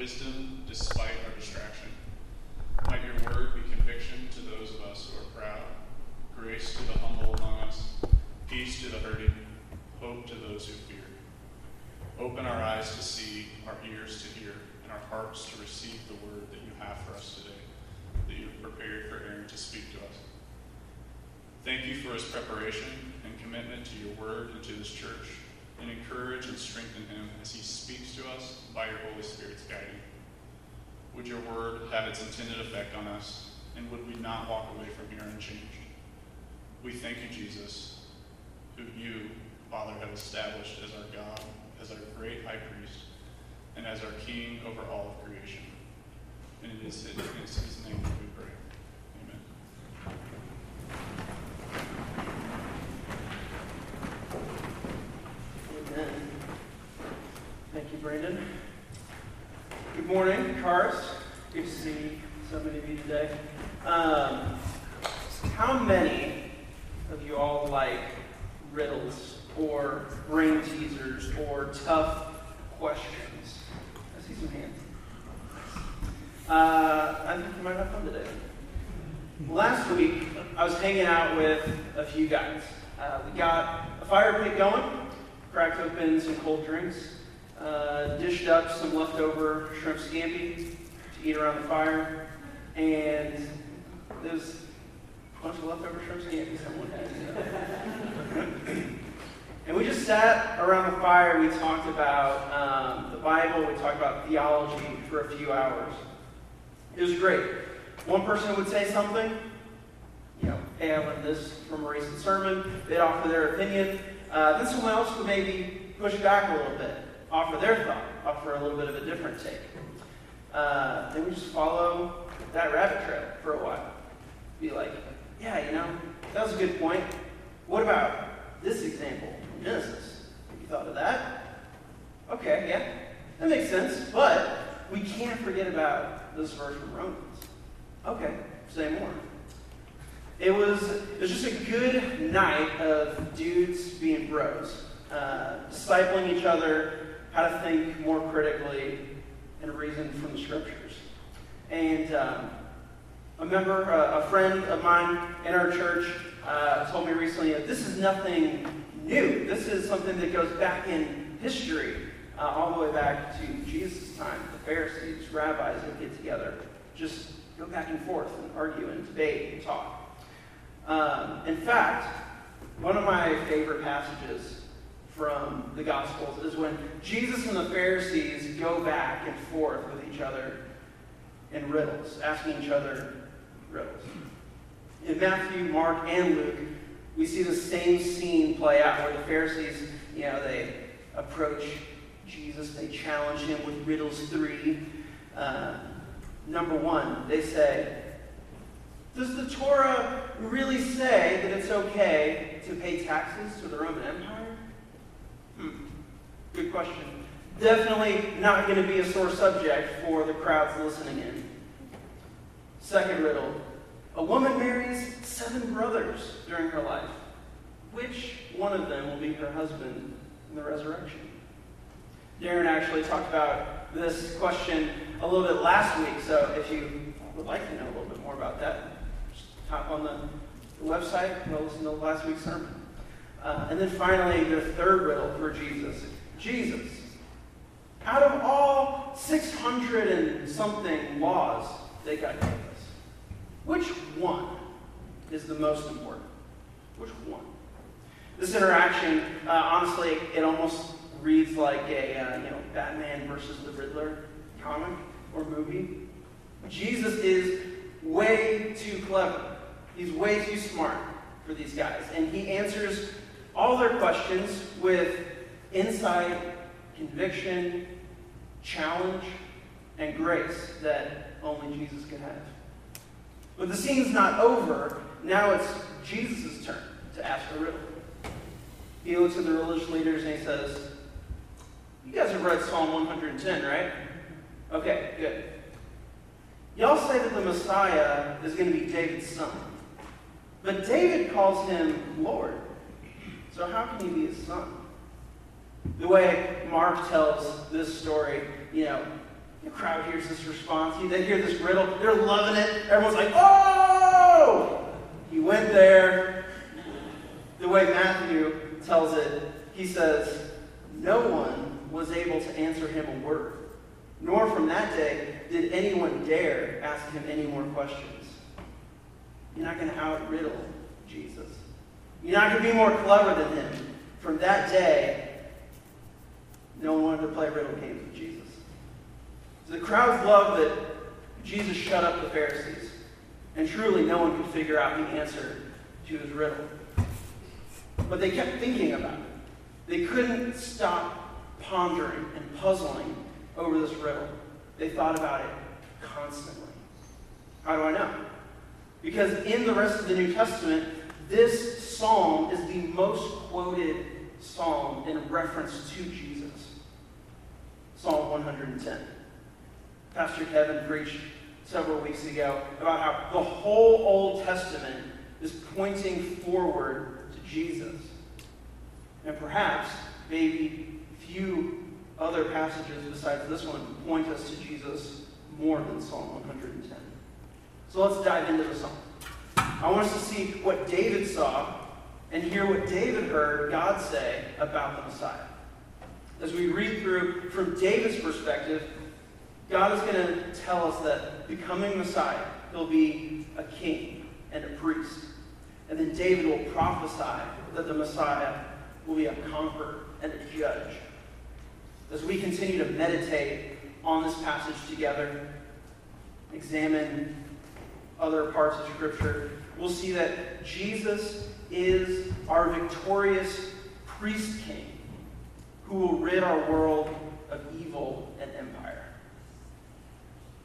wisdom despite our distraction. Might your word be conviction to those of us who are proud, grace to the humble among us, peace to the hurting, hope to those who fear. Open our eyes to see, our ears to hear, and our hearts to receive the word that you have for us today, that you have prepared for Aaron to speak to us. Thank you for his preparation and commitment to your word and to this church, and encourage and strengthen him as he speaks to us by your Holy Spirit's guiding. Would your word have its intended effect on us, and would we not walk away from here unchanged? We thank you, Jesus, who you, Father, have established as our God, as our great high priest, and as our king over all of creation. And it is in his name that we pray. Amen. Amen. Thank you, Brandon. Good morning, Cars. Good to see so many of you today. Um, how many of you all like riddles or brain teasers or tough questions? I see some hands. Uh, I think you might have fun today. Last week, I was hanging out with a few guys. Uh, we got a fire pit going, cracked open some cold drinks, uh, dished up some leftover shrimp scampi to eat around the fire, and there was a bunch of leftover shrimp scampi someone had. and we just sat around the fire. We talked about um, the Bible. We talked about theology for a few hours. It was great. One person would say something, you know, hey, I learned this from a recent sermon. They'd offer their opinion. Uh, then someone else would maybe push back a little bit, offer their thought, offer a little bit of a different take. Uh, then we just follow that rabbit trail for a while. Be like, yeah, you know, that was a good point. What about this example from Genesis? Have you thought of that? Okay, yeah, that makes sense. But we can't forget about this verse from Romans. Okay, say more. It was, it was just a good night of dudes being bros, uh, discipling each other, how to think more critically and reason from the scriptures. And um, I remember a, a, friend of mine in our church uh, told me recently that this is nothing new. This is something that goes back in history, uh, all the way back to Jesus' time. The Pharisees, rabbis would get together, just go back and forth and argue and debate and talk. Um, in fact, one of my favorite passages from the Gospels is when Jesus and the Pharisees go back and forth with each other in riddles, asking each other riddles. In Matthew, Mark, and Luke, we see the same scene play out where the Pharisees, you know, they approach Jesus, they challenge him with riddles three. Uh, number one, they say, Does the Torah really say that it's okay to pay taxes to the Roman Empire? Good question. Definitely not going to be a sore subject for the crowds listening in. Second riddle. A woman marries seven brothers during her life. Which one of them will be her husband in the resurrection? Darren actually talked about this question a little bit last week, so if you would like to know a little bit more about that, just hop on the, the website and listen to last week's sermon. Uh, and then finally, the third riddle for Jesus. Jesus, out of all 600 and something laws that God gave us, which one is the most important? Which one? This interaction, uh, honestly, it almost reads like a uh, you know Batman versus the Riddler comic or movie. Jesus is way too clever. He's way too smart for these guys, and he answers all their questions with insight, conviction, challenge, and grace that only Jesus could have. But the scene's not over. Now it's Jesus' turn to ask a riddle. He looks at the religious leaders and he says, You guys have read Psalm 110, right? Okay, good. Y'all say that the Messiah is going to be David's son. But David calls him Lord. So how can he be his son? The way Mark tells this story, you know, The crowd hears this response. They hear this riddle. They're loving it. Everyone's like, oh! He went there. The way Matthew tells it, he says, no one was able to answer him a word, nor from that day did anyone dare ask him any more questions. You're not going to out-riddle Jesus. You're not going to be more clever than him. From that day, no one wanted to play riddle games with Jesus. So the crowds loved that Jesus shut up the Pharisees. And truly, no one could figure out the answer to his riddle. But they kept thinking about it. They couldn't stop pondering and puzzling over this riddle. They thought about it constantly. How do I know? Because in the rest of the New Testament, this psalm is the most quoted psalm in reference to Jesus. Psalm 110. Pastor Kevin preached several weeks ago about how the whole Old Testament is pointing forward to Jesus. And perhaps, maybe few other passages besides this one point us to Jesus more than Psalm 110. So let's dive into the psalm. I want us to see what David saw and hear what David heard God say about the Messiah. As we read through from David's perspective, God is going to tell us that becoming Messiah, he'll be a king and a priest. And then David will prophesy that the Messiah will be a conqueror and a judge. As we continue to meditate on this passage together, examine other parts of Scripture, we'll see that Jesus is our victorious priest king who will rid our world of evil and empire.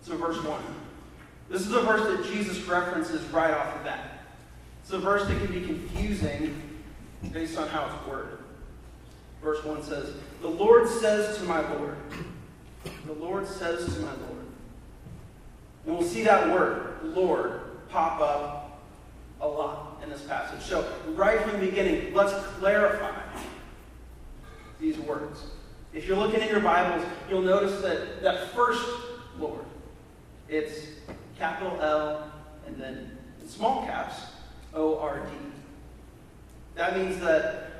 So, verse 1. This is a verse that Jesus references right off the bat. It's a verse that can be confusing based on how it's worded. Verse 1 says, The Lord says to my Lord, the Lord says to my Lord. And we'll see that word, Lord, pop up a lot in this passage. So, right from the beginning, let's clarify these words. If you're looking in your Bibles, you'll notice that that first Lord, it's capital L and then small caps, O R D. That means that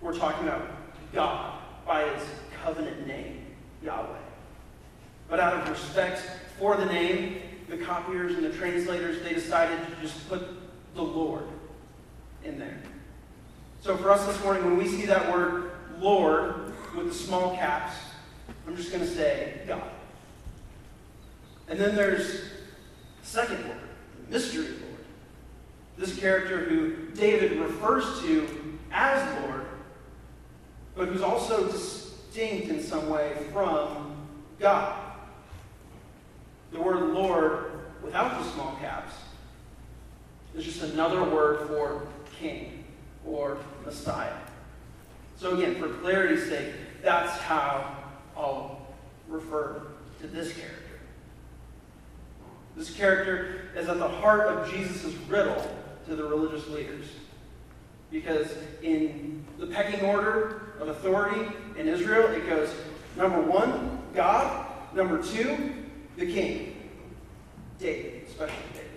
we're talking about God by his covenant name, Yahweh. But out of respect for the name, the copiers and the translators, they decided to just put the Lord in there. So for us this morning, when we see that word Lord with the small caps, I'm just going to say God. And then there's the second Lord, the mystery Lord. This character who David refers to as Lord, but who's also distinct in some way from God. The word Lord, without the small caps, is just another word for king or Messiah. So, again, for clarity's sake, that's how I'll refer to this character. This character is at the heart of Jesus' riddle to the religious leaders. Because in the pecking order of authority in Israel, it goes number one, God, number two, the king. David, especially David.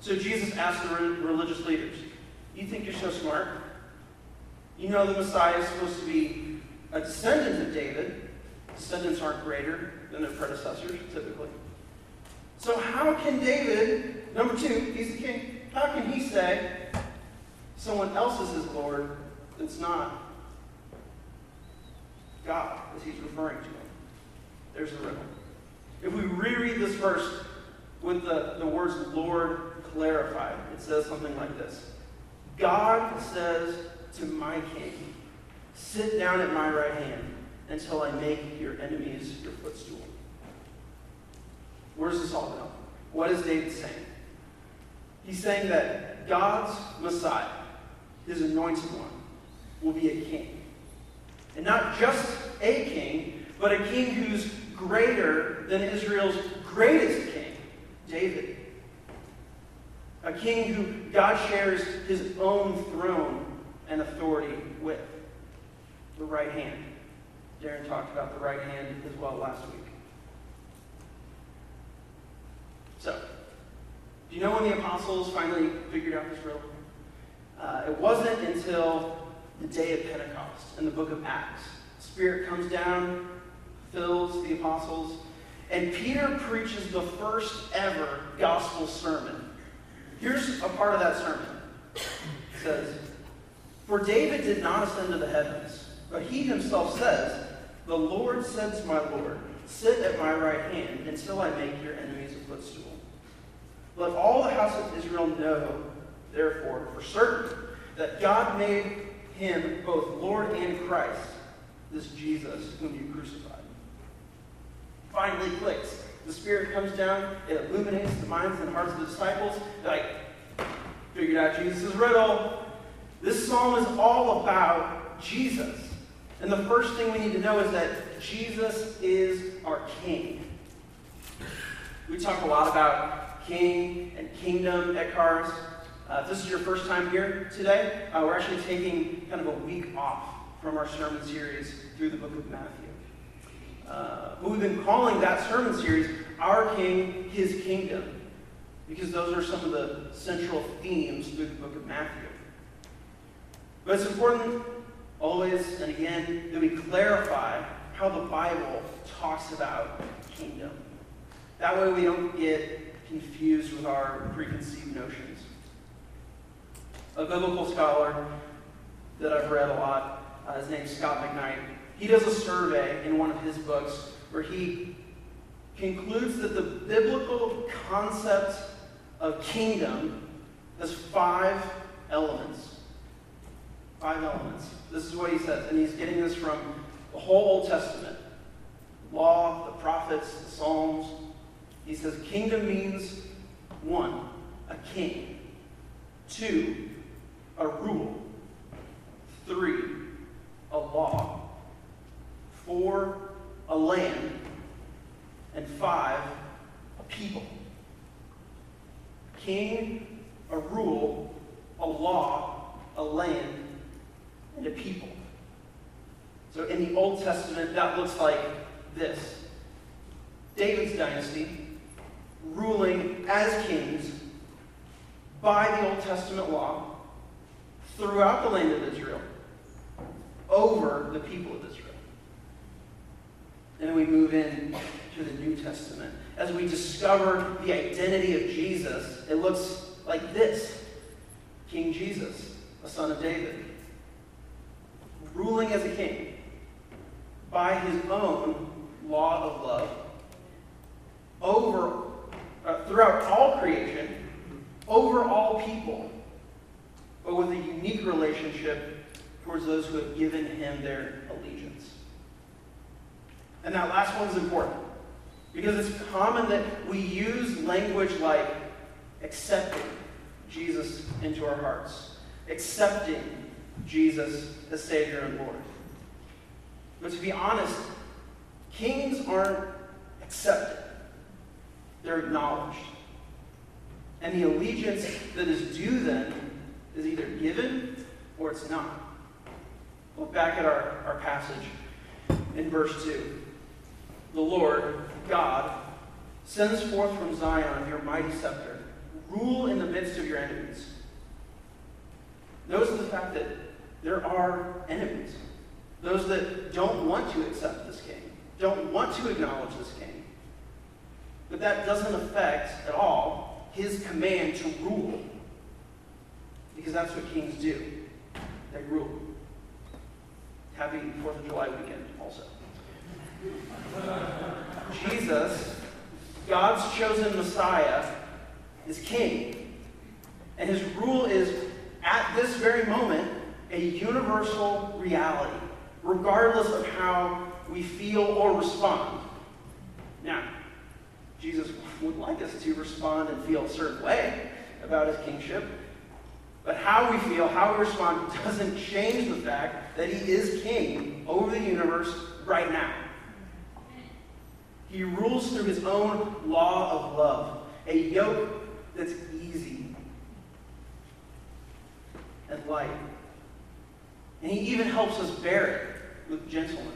So Jesus asked the religious leaders, You think you're so smart? You know the Messiah is supposed to be a descendant of David. Descendants aren't greater than their predecessors, typically. So how can David, number two, he's the king, how can he say someone else is his Lord that's not God, as he's referring to him? There's the riddle. If we reread this verse with the, the words Lord clarified, it says something like this God says to my king, Sit down at my right hand until I make your enemies your footstool. Where's this all about? What is David saying? He's saying that God's Messiah, his anointed one, will be a king. And not just a king, but a king who's greater than Israel's greatest king, David. A king who God shares his own throne and authority with. The right hand. Darren talked about the right hand as well last week. So, do you know when the apostles finally figured out this riddle? Uh, it wasn't until the day of Pentecost in the book of Acts. Spirit comes down, fills the apostles, and Peter preaches the first ever gospel sermon. Here's a part of that sermon. It says, For David did not ascend to the heavens, but he himself says, The Lord said to my Lord, Sit at my right hand until I make your enemies a footstool. Let all the house of Israel know, therefore, for certain, that God made him both Lord and Christ, this Jesus whom you crucified. Finally clicks. The Spirit comes down, it illuminates the minds and hearts of the disciples. They're like, figured out Jesus' riddle. This psalm is all about Jesus. And the first thing we need to know is that Jesus is our King. We talk a lot about King and kingdom at Cars. Uh, if this is your first time here today, uh, we're actually taking kind of a week off from our sermon series through the book of Matthew. Uh, but we've been calling that sermon series Our King, His Kingdom, because those are some of the central themes through the book of Matthew. But it's important always and again that we clarify how the Bible talks about kingdom. That way we don't get confused with our preconceived notions. A biblical scholar that I've read a lot, uh, his name's Scot McKnight, he does a survey in one of his books where he concludes that the biblical concept of kingdom has five elements. Five elements. This is what he says, and he's getting this from the whole Old Testament law, the prophets, the Psalms. He says, Kingdom means one, a king, two, a rule, three, a law, four, a land, and five, a people. King, a rule, a law, a land, a people. So in the Old Testament, that looks like this David's dynasty, ruling as kings by the Old Testament law throughout the land of Israel over the people of Israel. And then we move in to the New Testament. As we discover the identity of Jesus, it looks like this King Jesus, a son of David, ruling as a king by his own law of love over uh, throughout all creation, over all people, but with a unique relationship towards those who have given him their allegiance. And that last one is important because it's common that we use language like accepting Jesus into our hearts, accepting Jesus as Savior and Lord. But to be honest, kings aren't accepted, they're acknowledged. And the allegiance that is due them is either given or it's not. Look back at our, our passage in verse 2. The Lord, God, sends forth from Zion your mighty scepter. Rule in the midst of your enemies. Notice the fact that there are enemies. Those that don't want to accept this king, don't want to acknowledge this king. But that doesn't affect at all his command to rule. Because that's what kings do. They rule. Happy 4th of July weekend also. Jesus, God's chosen Messiah, is king. And his rule is, at this very moment, a universal reality, regardless of how we feel or respond. Now, Jesus would like us to respond and feel a certain way about his kingship, but how we feel, how we respond, doesn't change the fact that he is king over the universe right now. He rules through his own law of love, a yoke that's easy and light. And he even helps us bear it with gentleness.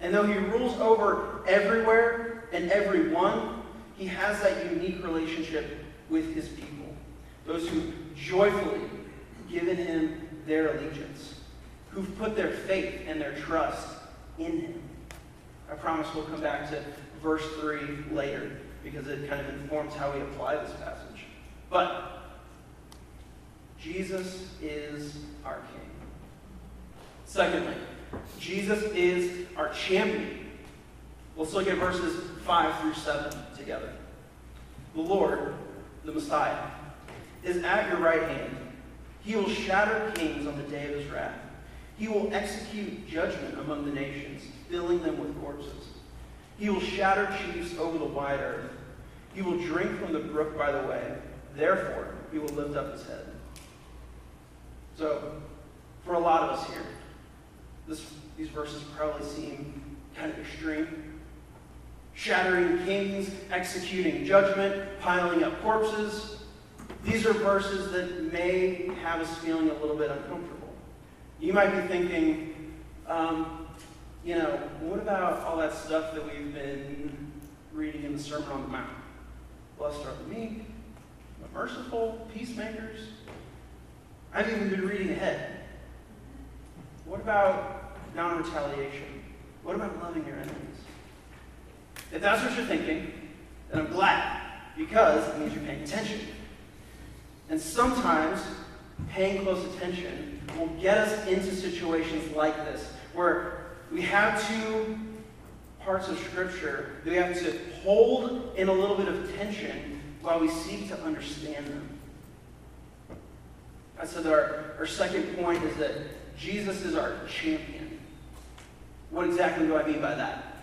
And though he rules over everywhere and everyone, he has that unique relationship with his people, those who joyfully given him their allegiance, who've put their faith and their trust in him. I promise we'll come back to verse 3 later because it kind of informs how we apply this passage. But Jesus is our King. Secondly, Jesus is our champion. Let's look at verses 5 through 7 together. The Lord, the Messiah, is at your right hand. He will shatter kings on the day of his wrath. He will execute judgment among the nations, filling them with corpses. He will shatter chiefs over the wide earth. He will drink from the brook by the way. Therefore, he will lift up his head. So, for a lot of us here, this, these verses probably seem kind of extreme. Shattering kings, executing judgment, piling up corpses. These are verses that may have us feeling a little bit uncomfortable. You might be thinking, um, you know, what about all that stuff that we've been reading in the Sermon on the Mount? Blessed are the meek, the merciful, peacemakers. I've even been reading ahead. What about non retaliation? What about loving your enemies? If that's what you're thinking, then I'm glad, because it means you're paying attention. And sometimes paying close attention will get us into situations like this, where we have two parts of Scripture that we have to hold in a little bit of tension while we seek to understand them. I said our, our second point is that Jesus is our champion. What exactly do I mean by that?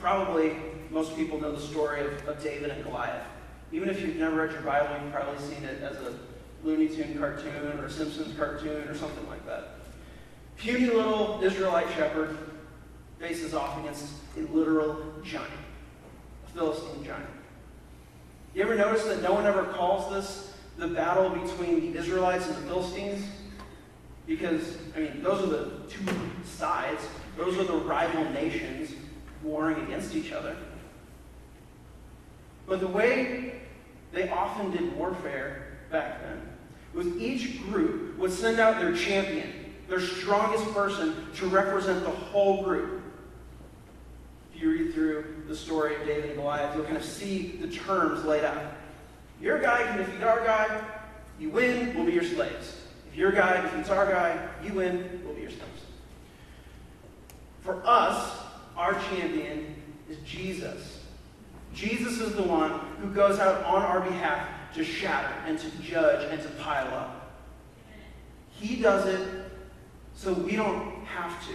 Probably most people know the story of, of David and Goliath. Even if you've never read your Bible, you've probably seen it as a Looney Tune cartoon or Simpsons cartoon or something like that. Puny little Israelite shepherd faces off against a literal giant, a Philistine giant. You ever notice that no one ever calls this the battle between the Israelites and the Philistines? Because, I mean, those are the two sides, those are the rival nations warring against each other. But the way they often did warfare back then was each group would send out their champion, their strongest person, to represent the whole group. If you read through the story of David and Goliath, you'll kind of see the terms laid out. Your guy can defeat our guy, you win, we'll be your slaves. If your guy defeats our guy, you win, we'll be your slaves. For us, our champion is Jesus. Jesus is the one who goes out on our behalf to shatter and to judge and to pile up. He does it so we don't have to.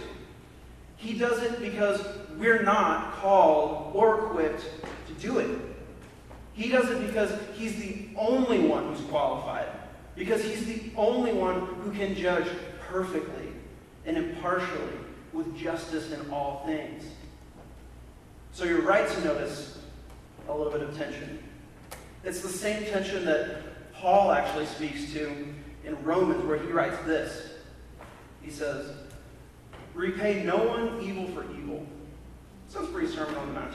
He does it because we're not called or equipped to do it. He does it because he's the only one who's qualified. Because he's the only one who can judge perfectly and impartially with justice in all things. So you're right to notice a little bit of tension. It's the same tension that Paul actually speaks to in Romans, where he writes this. He says, Repay no one evil for evil. Sounds pretty Sermon on the Mount.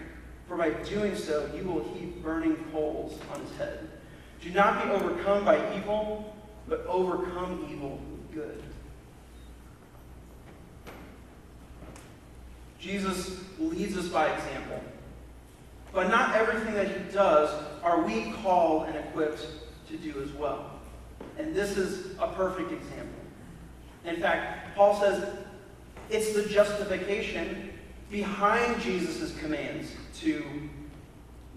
For by doing so, you will heap burning coals on his head. Do not be overcome by evil, but overcome evil with good. Jesus leads us by example. But not everything that he does are we called and equipped to do as well. And this is a perfect example. In fact, Paul says it's the justification behind Jesus' commands to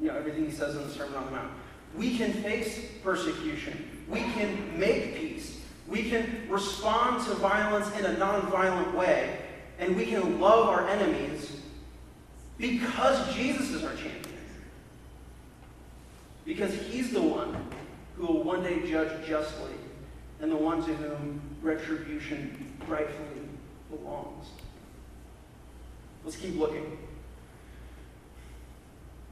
you know, everything he says in the Sermon on the Mount. We can face persecution. We can make peace. We can respond to violence in a nonviolent way and we can love our enemies because Jesus is our champion. because he's the one who will one day judge justly and the one to whom retribution rightfully belongs. Let's keep looking.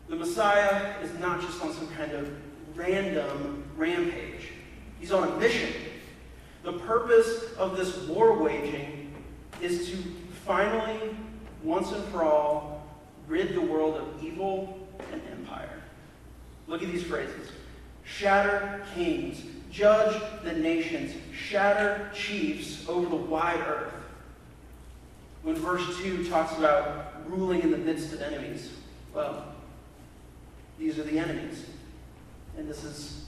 The Messiah is not just on some kind of random rampage, he's on a mission. The purpose of this war waging is to finally, once and for all, rid the world of evil and empire. Look at these phrases shatter kings, judge the nations, shatter chiefs over the wide earth. When verse 2 talks about ruling in the midst of enemies, well, these are the enemies. And this is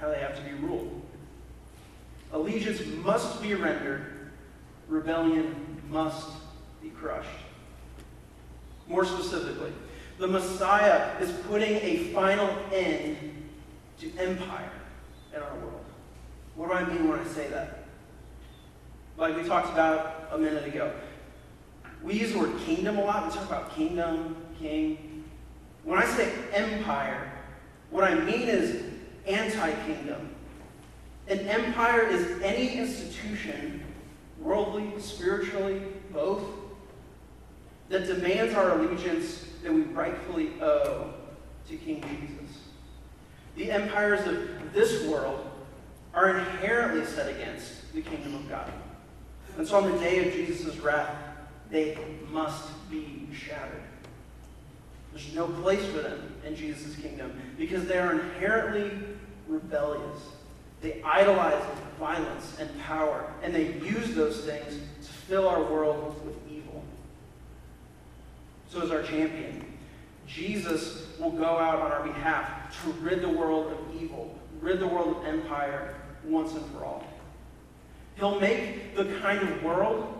how they have to be ruled. Allegiance must be rendered, rebellion must be crushed. More specifically, the Messiah is putting a final end to empire in our world. What do I mean when I say that? Like we talked about a minute ago. We use the word kingdom a lot. We talk about kingdom, king. When I say empire, what I mean is anti kingdom. An empire is any institution, worldly, spiritually, both, that demands our allegiance that we rightfully owe to King Jesus. The empires of this world are inherently set against the kingdom of God. And so on the day of Jesus' wrath, they must be shattered. There's no place for them in Jesus' kingdom because they are inherently rebellious. They idolize violence and power, and they use those things to fill our world with evil. So is our champion. Jesus will go out on our behalf to rid the world of evil, rid the world of empire once and for all. He'll make the kind of world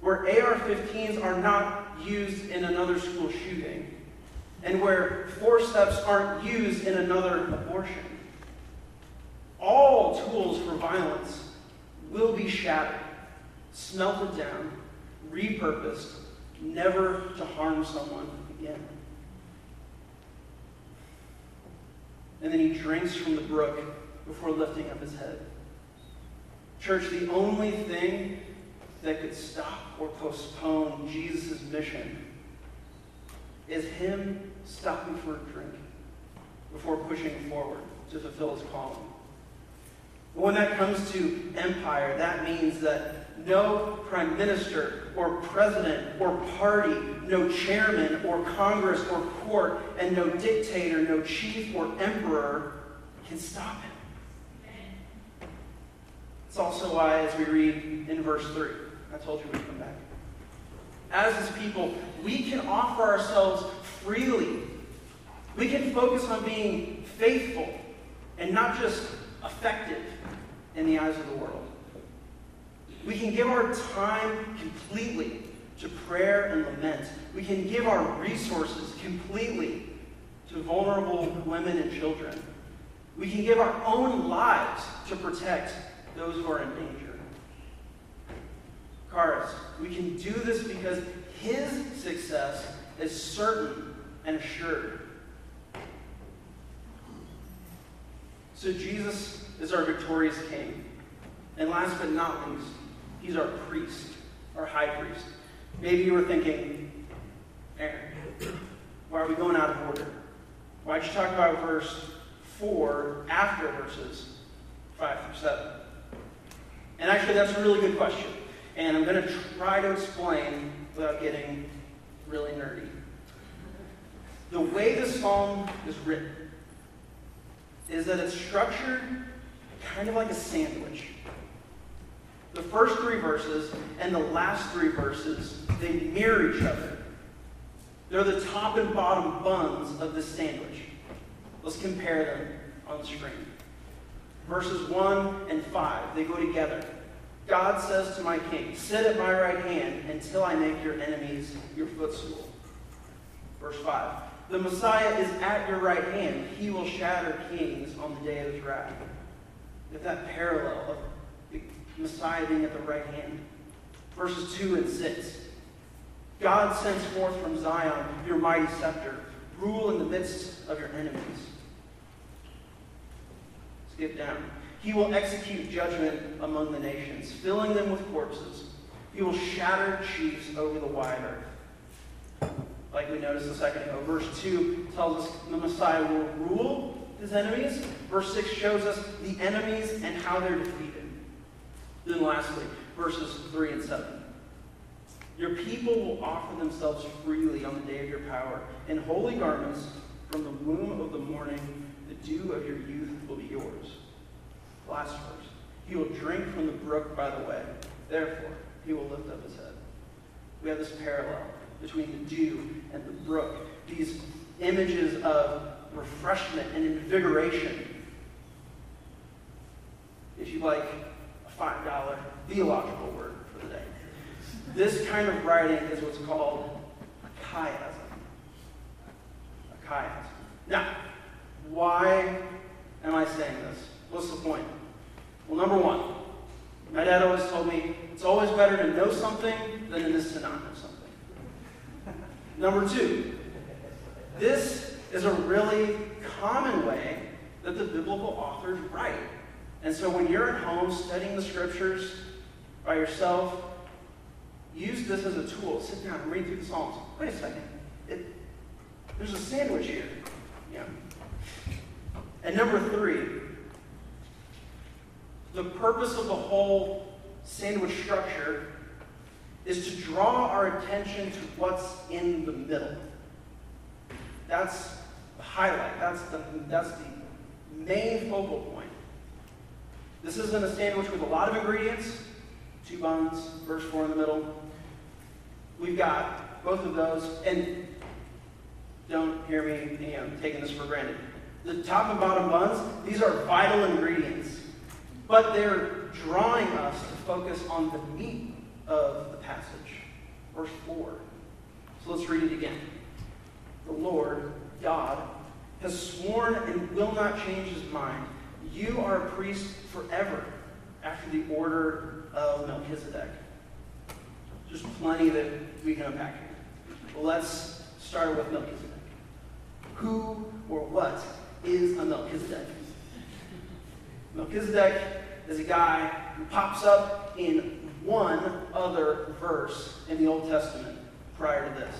where AR 15s are not used in another school shooting, and where forceps aren't used in another abortion. All tools for violence will be shattered, smelted down, repurposed, never to harm someone again. And then he drinks from the brook before lifting up his head. Church, the only thing that could stop or postpone Jesus' mission is him stopping for a drink before pushing forward to fulfill his calling. When that comes to empire, that means that no prime minister or president or party, no chairman or congress or court, and no dictator, no chief or emperor can stop him. It's also why, as we read in verse 3, I told you we'd come back. As his people, we can offer ourselves freely. We can focus on being faithful and not just effective in the eyes of the world. We can give our time completely to prayer and lament. We can give our resources completely to vulnerable women and children. We can give our own lives to protect those who are in danger. Cars, we can do this because his success is certain and assured. So Jesus is our victorious king. And last but not least, he's our priest, our high priest. Maybe you were thinking, Aaron, why are we going out of order? Why'd you talk about verse 4 after verses 5 through 7? And actually, that's a really good question. And I'm going to try to explain without getting really nerdy. The way this psalm is written is that it's structured kind of like a sandwich. The first three verses and the last three verses, they mirror each other. They're the top and bottom buns of the sandwich. Let's compare them on the screen. Verses 1 and 5, they go together. God says to my king, Sit at my right hand until I make your enemies your footstool. Verse 5 The Messiah is at your right hand. He will shatter kings on the day of his wrath. If that parallel of the Messiah being at the right hand. Verses 2 and 6 God sends forth from Zion your mighty scepter. Rule in the midst of your enemies. Skip down. He will execute judgment among the nations, filling them with corpses. He will shatter chiefs over the wide earth. Like we noticed a second ago. Verse 2 tells us the Messiah will rule his enemies. Verse 6 shows us the enemies and how they're defeated. Then lastly, verses 3 and 7. Your people will offer themselves freely on the day of your power. In holy garments, from the womb of the morning, the dew of your youth will be yours. Verse. He will drink from the brook by the way. Therefore, he will lift up his head. We have this parallel between the dew and the brook. These images of refreshment and invigoration. If you like a $5 theological word for the day. This kind of writing is what's called a chiasm. A chiasm. Now, why am I saying this? What's the point? Well, number one, my dad always told me it's always better to know something than it is to not know something. number two, this is a really common way that the biblical authors write. And so when you're at home studying the scriptures by yourself, use this as a tool. Sit down and read through the Psalms. Wait a second. It, there's a sandwich here. Yeah. And number three, the purpose of the whole sandwich structure is to draw our attention to what's in the middle. That's the highlight. That's the, that's the main focal point. This isn't a sandwich with a lot of ingredients. Two buns, verse 4 in the middle. We've got both of those. And don't hear me you know, taking this for granted. The top and bottom buns, these are vital ingredients. But they're drawing us to focus on the meat of the passage. Verse 4. So let's read it again. The Lord, God, has sworn and will not change his mind. You are a priest forever after the order of Melchizedek. There's plenty that we can unpack here. Well, let's start with Melchizedek. Who or what is a Melchizedek? Melchizedek is a guy who pops up in one other verse in the Old Testament prior to this.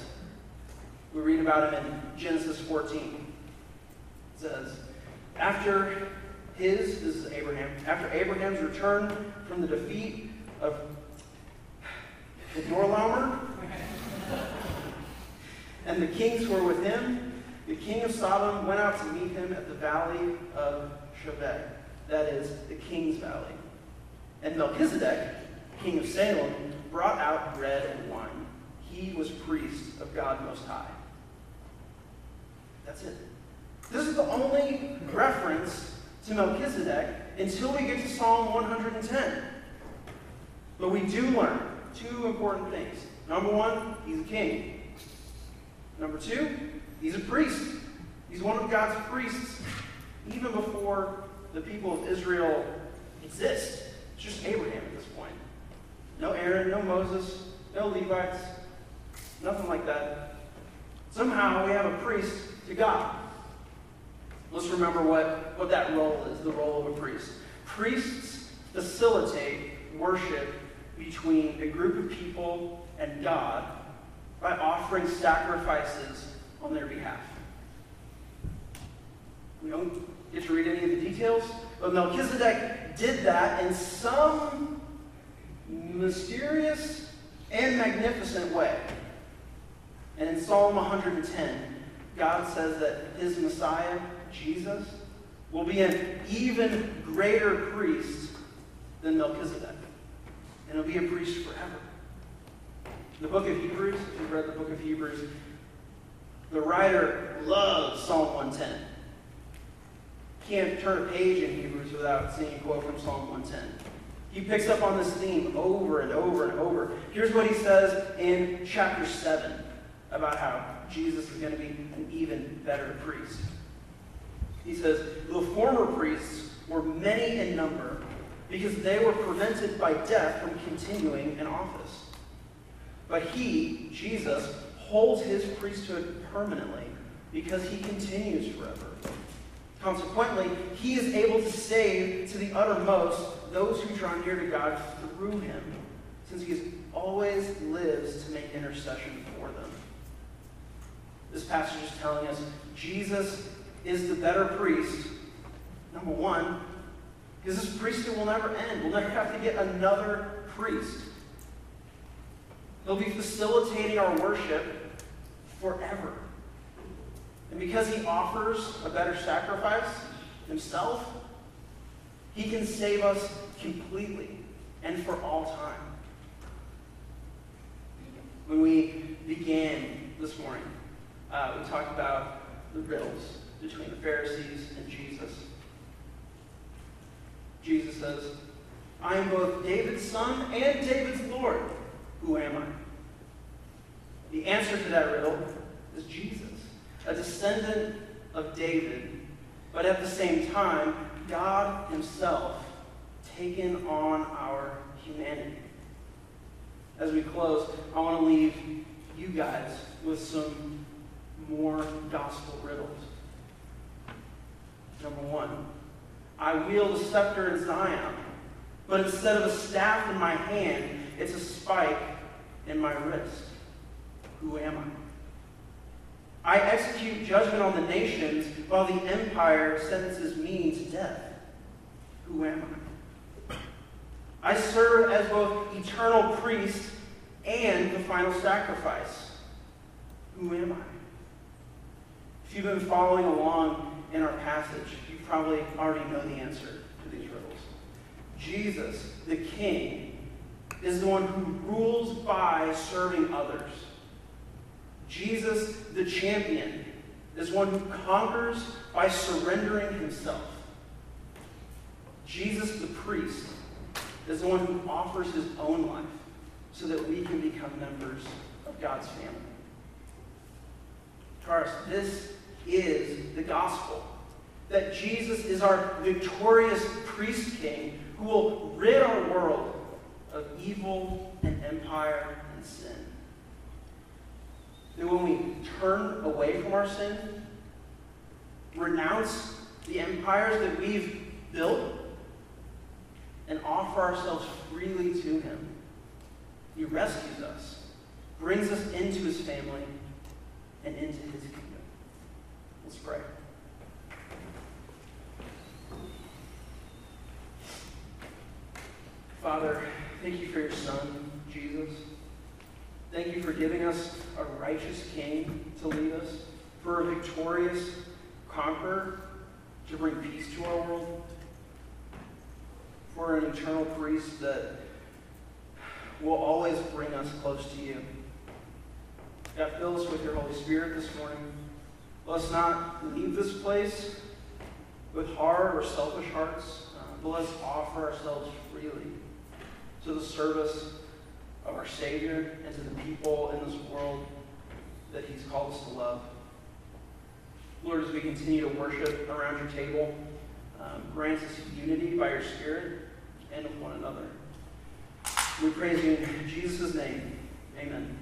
We read about him in Genesis 14. It says, After his, this is Abraham, after Abraham's return from the defeat of Chedorlaomer, and the kings who were with him, the king of Sodom went out to meet him at the valley of Shaveh that is, the king's valley. And Melchizedek, king of Salem, brought out bread and wine. He was priest of God Most High. That's it. This is the only reference to Melchizedek until we get to Psalm 110. But we do learn two important things. Number one, he's a king. Number two, he's a priest. He's one of God's priests, even before the people of Israel exist. It's just Abraham at this point. No Aaron, no Moses, no Levites, nothing like that. Somehow we have a priest to God. Let's remember what, what that role is the role of a priest. Priests facilitate worship between a group of people and God by offering sacrifices on their behalf. We don't get to read any of the details, but Melchizedek did that in some mysterious and magnificent way. And in Psalm 110, God says that his Messiah, Jesus, will be an even greater priest than Melchizedek. And he'll be a priest forever. The book of Hebrews, if you've read the book of Hebrews, the writer loves Psalm 110 can't turn a page in Hebrews without seeing a quote from Psalm 110. He picks up on this theme over and over and over. Here's what he says in chapter 7 about how Jesus is going to be an even better priest. He says, The former priests were many in number because they were prevented by death from continuing in office. But he, Jesus, holds his priesthood permanently because he continues forever. Consequently, he is able to save to the uttermost those who draw near to God through him, since he always lives to make intercession for them. This passage is telling us Jesus is the better priest, number one, because this priesthood will never end. We'll never have to get another priest. He'll be facilitating our worship forever. And because he offers a better sacrifice himself, he can save us completely and for all time. When we began this morning, uh, we talked about the riddles between the Pharisees and Jesus. Jesus says, I am both David's son and David's Lord. Who am I? The answer to that riddle is Jesus, a descendant of David, but at the same time, God Himself taken on our humanity. As we close, I want to leave you guys with some more gospel riddles. Number one, I wield a scepter in Zion, but instead of a staff in my hand, it's a spike in my wrist. Who am I? I execute judgment on the nations while the empire sentences me to death. Who am I? I serve as both eternal priest and the final sacrifice. Who am I? If you've been following along in our passage, you probably already know the answer to these riddles. Jesus, the King, is the one who rules by serving others. Jesus, the champion, is one who conquers by surrendering himself. Jesus, the priest, is the one who offers his own life so that we can become members of God's family. Taurus, this is the gospel. That Jesus is our victorious priest king who will rid our world of evil and empire. That when we turn away from our sin, renounce the empires that we've built, and offer ourselves freely to Him, He rescues us, brings us into His family, and into His kingdom. Let's pray. Father, thank you for your Son, Jesus. Thank you for giving us a righteous King to lead us, a victorious conqueror to bring peace to our world, for an eternal priest that will always bring us close to you. God, fill us with your Holy Spirit this morning. Let us not leave this place with hard or selfish hearts, uh, but let's offer ourselves freely to the service of our Savior and to the people in this world that He's called us to love. Lord, as we continue to worship around your table, um, grant us unity by your Spirit and with one another. We praise you in Jesus' name. Amen.